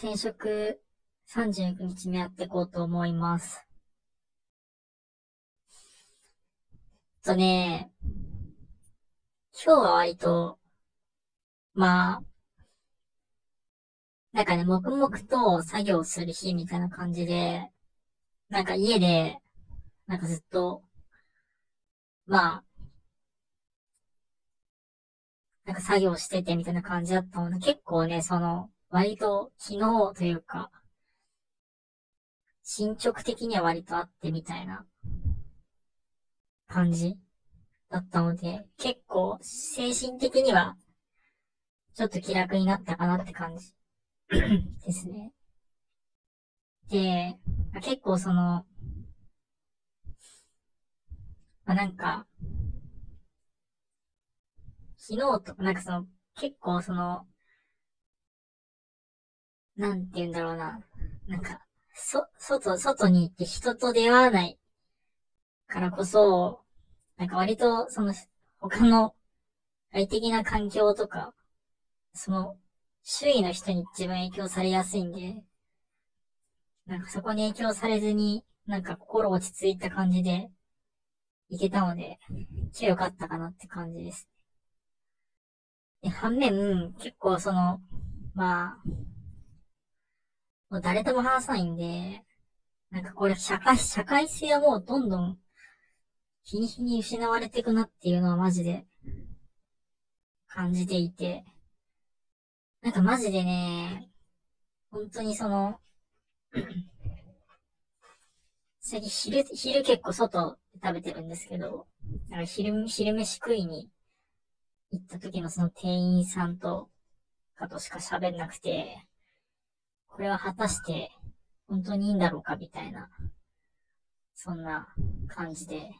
転職39日目やっていこうと思います。とね、今日は割と、まあ、なんかね、黙々と作業する日みたいな感じで、なんか家で、なんかずっと、まあ、なんか作業しててみたいな感じだったので、結構ね、その、割と昨日というか、進捗的には割とあってみたいな感じだったので、結構精神的にはちょっと気楽になったかなって感じ ですね。で、結構その、まあ、なんか、昨日とか、なんかその、結構その、なんて言うんだろうな。なんか、そ、外、外に行って人と出会わないからこそ、なんか割と、その、他の外的な環境とか、その、周囲の人に自分影響されやすいんで、なんかそこに影響されずに、なんか心落ち着いた感じで、いけたので、強かったかなって感じです。で、反面、結構その、まあ、もう誰とも話さないんで、なんかこれ社会、社会性はもうどんどん日に日に失われていくなっていうのはマジで感じていて、なんかマジでね、本当にその、最近昼、昼結構外で食べてるんですけど、なんか昼、昼飯食いに行った時のその店員さんとかとしか喋んなくて、これは果たして本当にいいんだろうかみたいな、そんな感じで、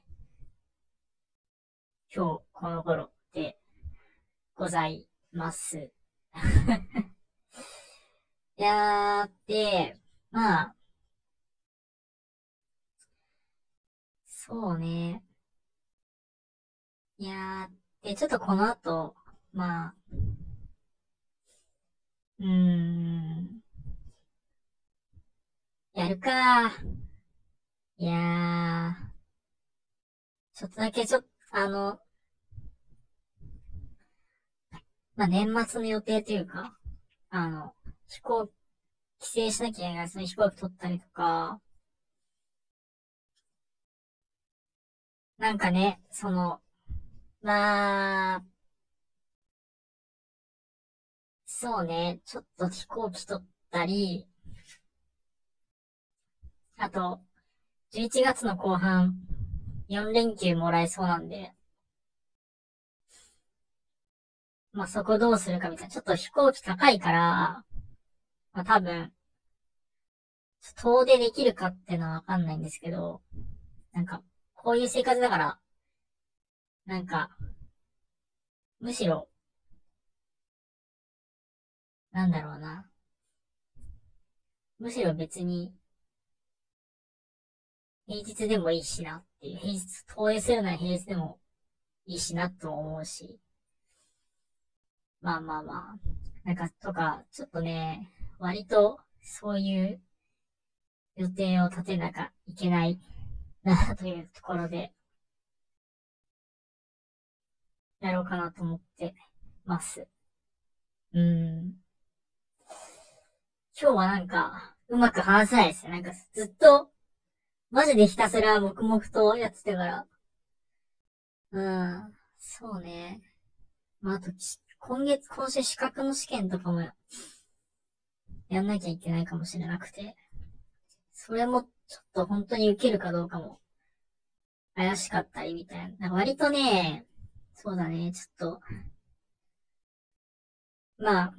今日この頃でございます。いやー、で、まあ、そうね。いやー、で、ちょっとこの後、まあ、うーん、やるか。いやー、ちょっとだけちょっと、あの、まあ、年末の予定というか、あの、飛行、帰省しなきゃいけないその飛行機取ったりとか、なんかね、その、まあ、そうね、ちょっと飛行機取ったり、あと、11月の後半、4連休もらえそうなんで、まあ、そこどうするかみたいな。ちょっと飛行機高いから、まあ、多分、遠出できるかってのはわかんないんですけど、なんか、こういう生活だから、なんか、むしろ、なんだろうな。むしろ別に、平日でもいいしなっていう、平日、遠出するなら平日でもいいしなと思うし、まあまあまあ。なんか、とか、ちょっとね、割と、そういう予定を立てなきゃいけないな、というところで、やろうかなと思ってます。うん。今日はなんか、うまく話せないですよ。なんか、ずっと、マジでひたすら黙々とやってたから。うん。そうね。まあ、あと、今月、今週資格の試験とかもやんなきゃいけないかもしれなくて、それもちょっと本当に受けるかどうかも怪しかったりみたいな。割とね、そうだね、ちょっと、まあ、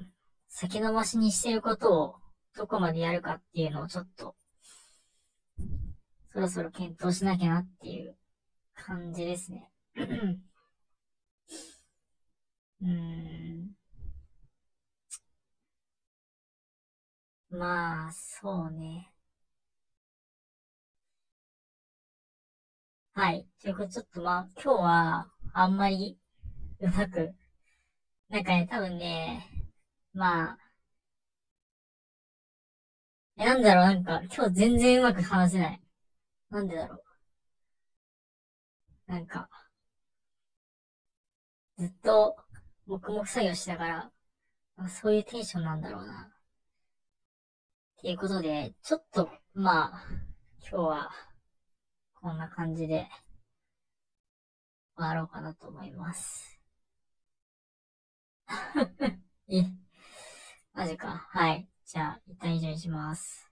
先延ばしにしてることをどこまでやるかっていうのをちょっと、そろそろ検討しなきゃなっていう感じですね。うん。まあ、そうね。はい。ということで、ちょっとまあ、今日は、あんまり、うまく、なんかね、多分ね、まあ、え、なんだろう、なんか、今日全然うまく話せない。なんでだろう。なんか、ずっと、黙々作業しながら、そういうテンションなんだろうな。っていうことで、ちょっと、まあ、今日は、こんな感じで、終わろうかなと思います。え、マジか。はい。じゃあ、一旦以上にします。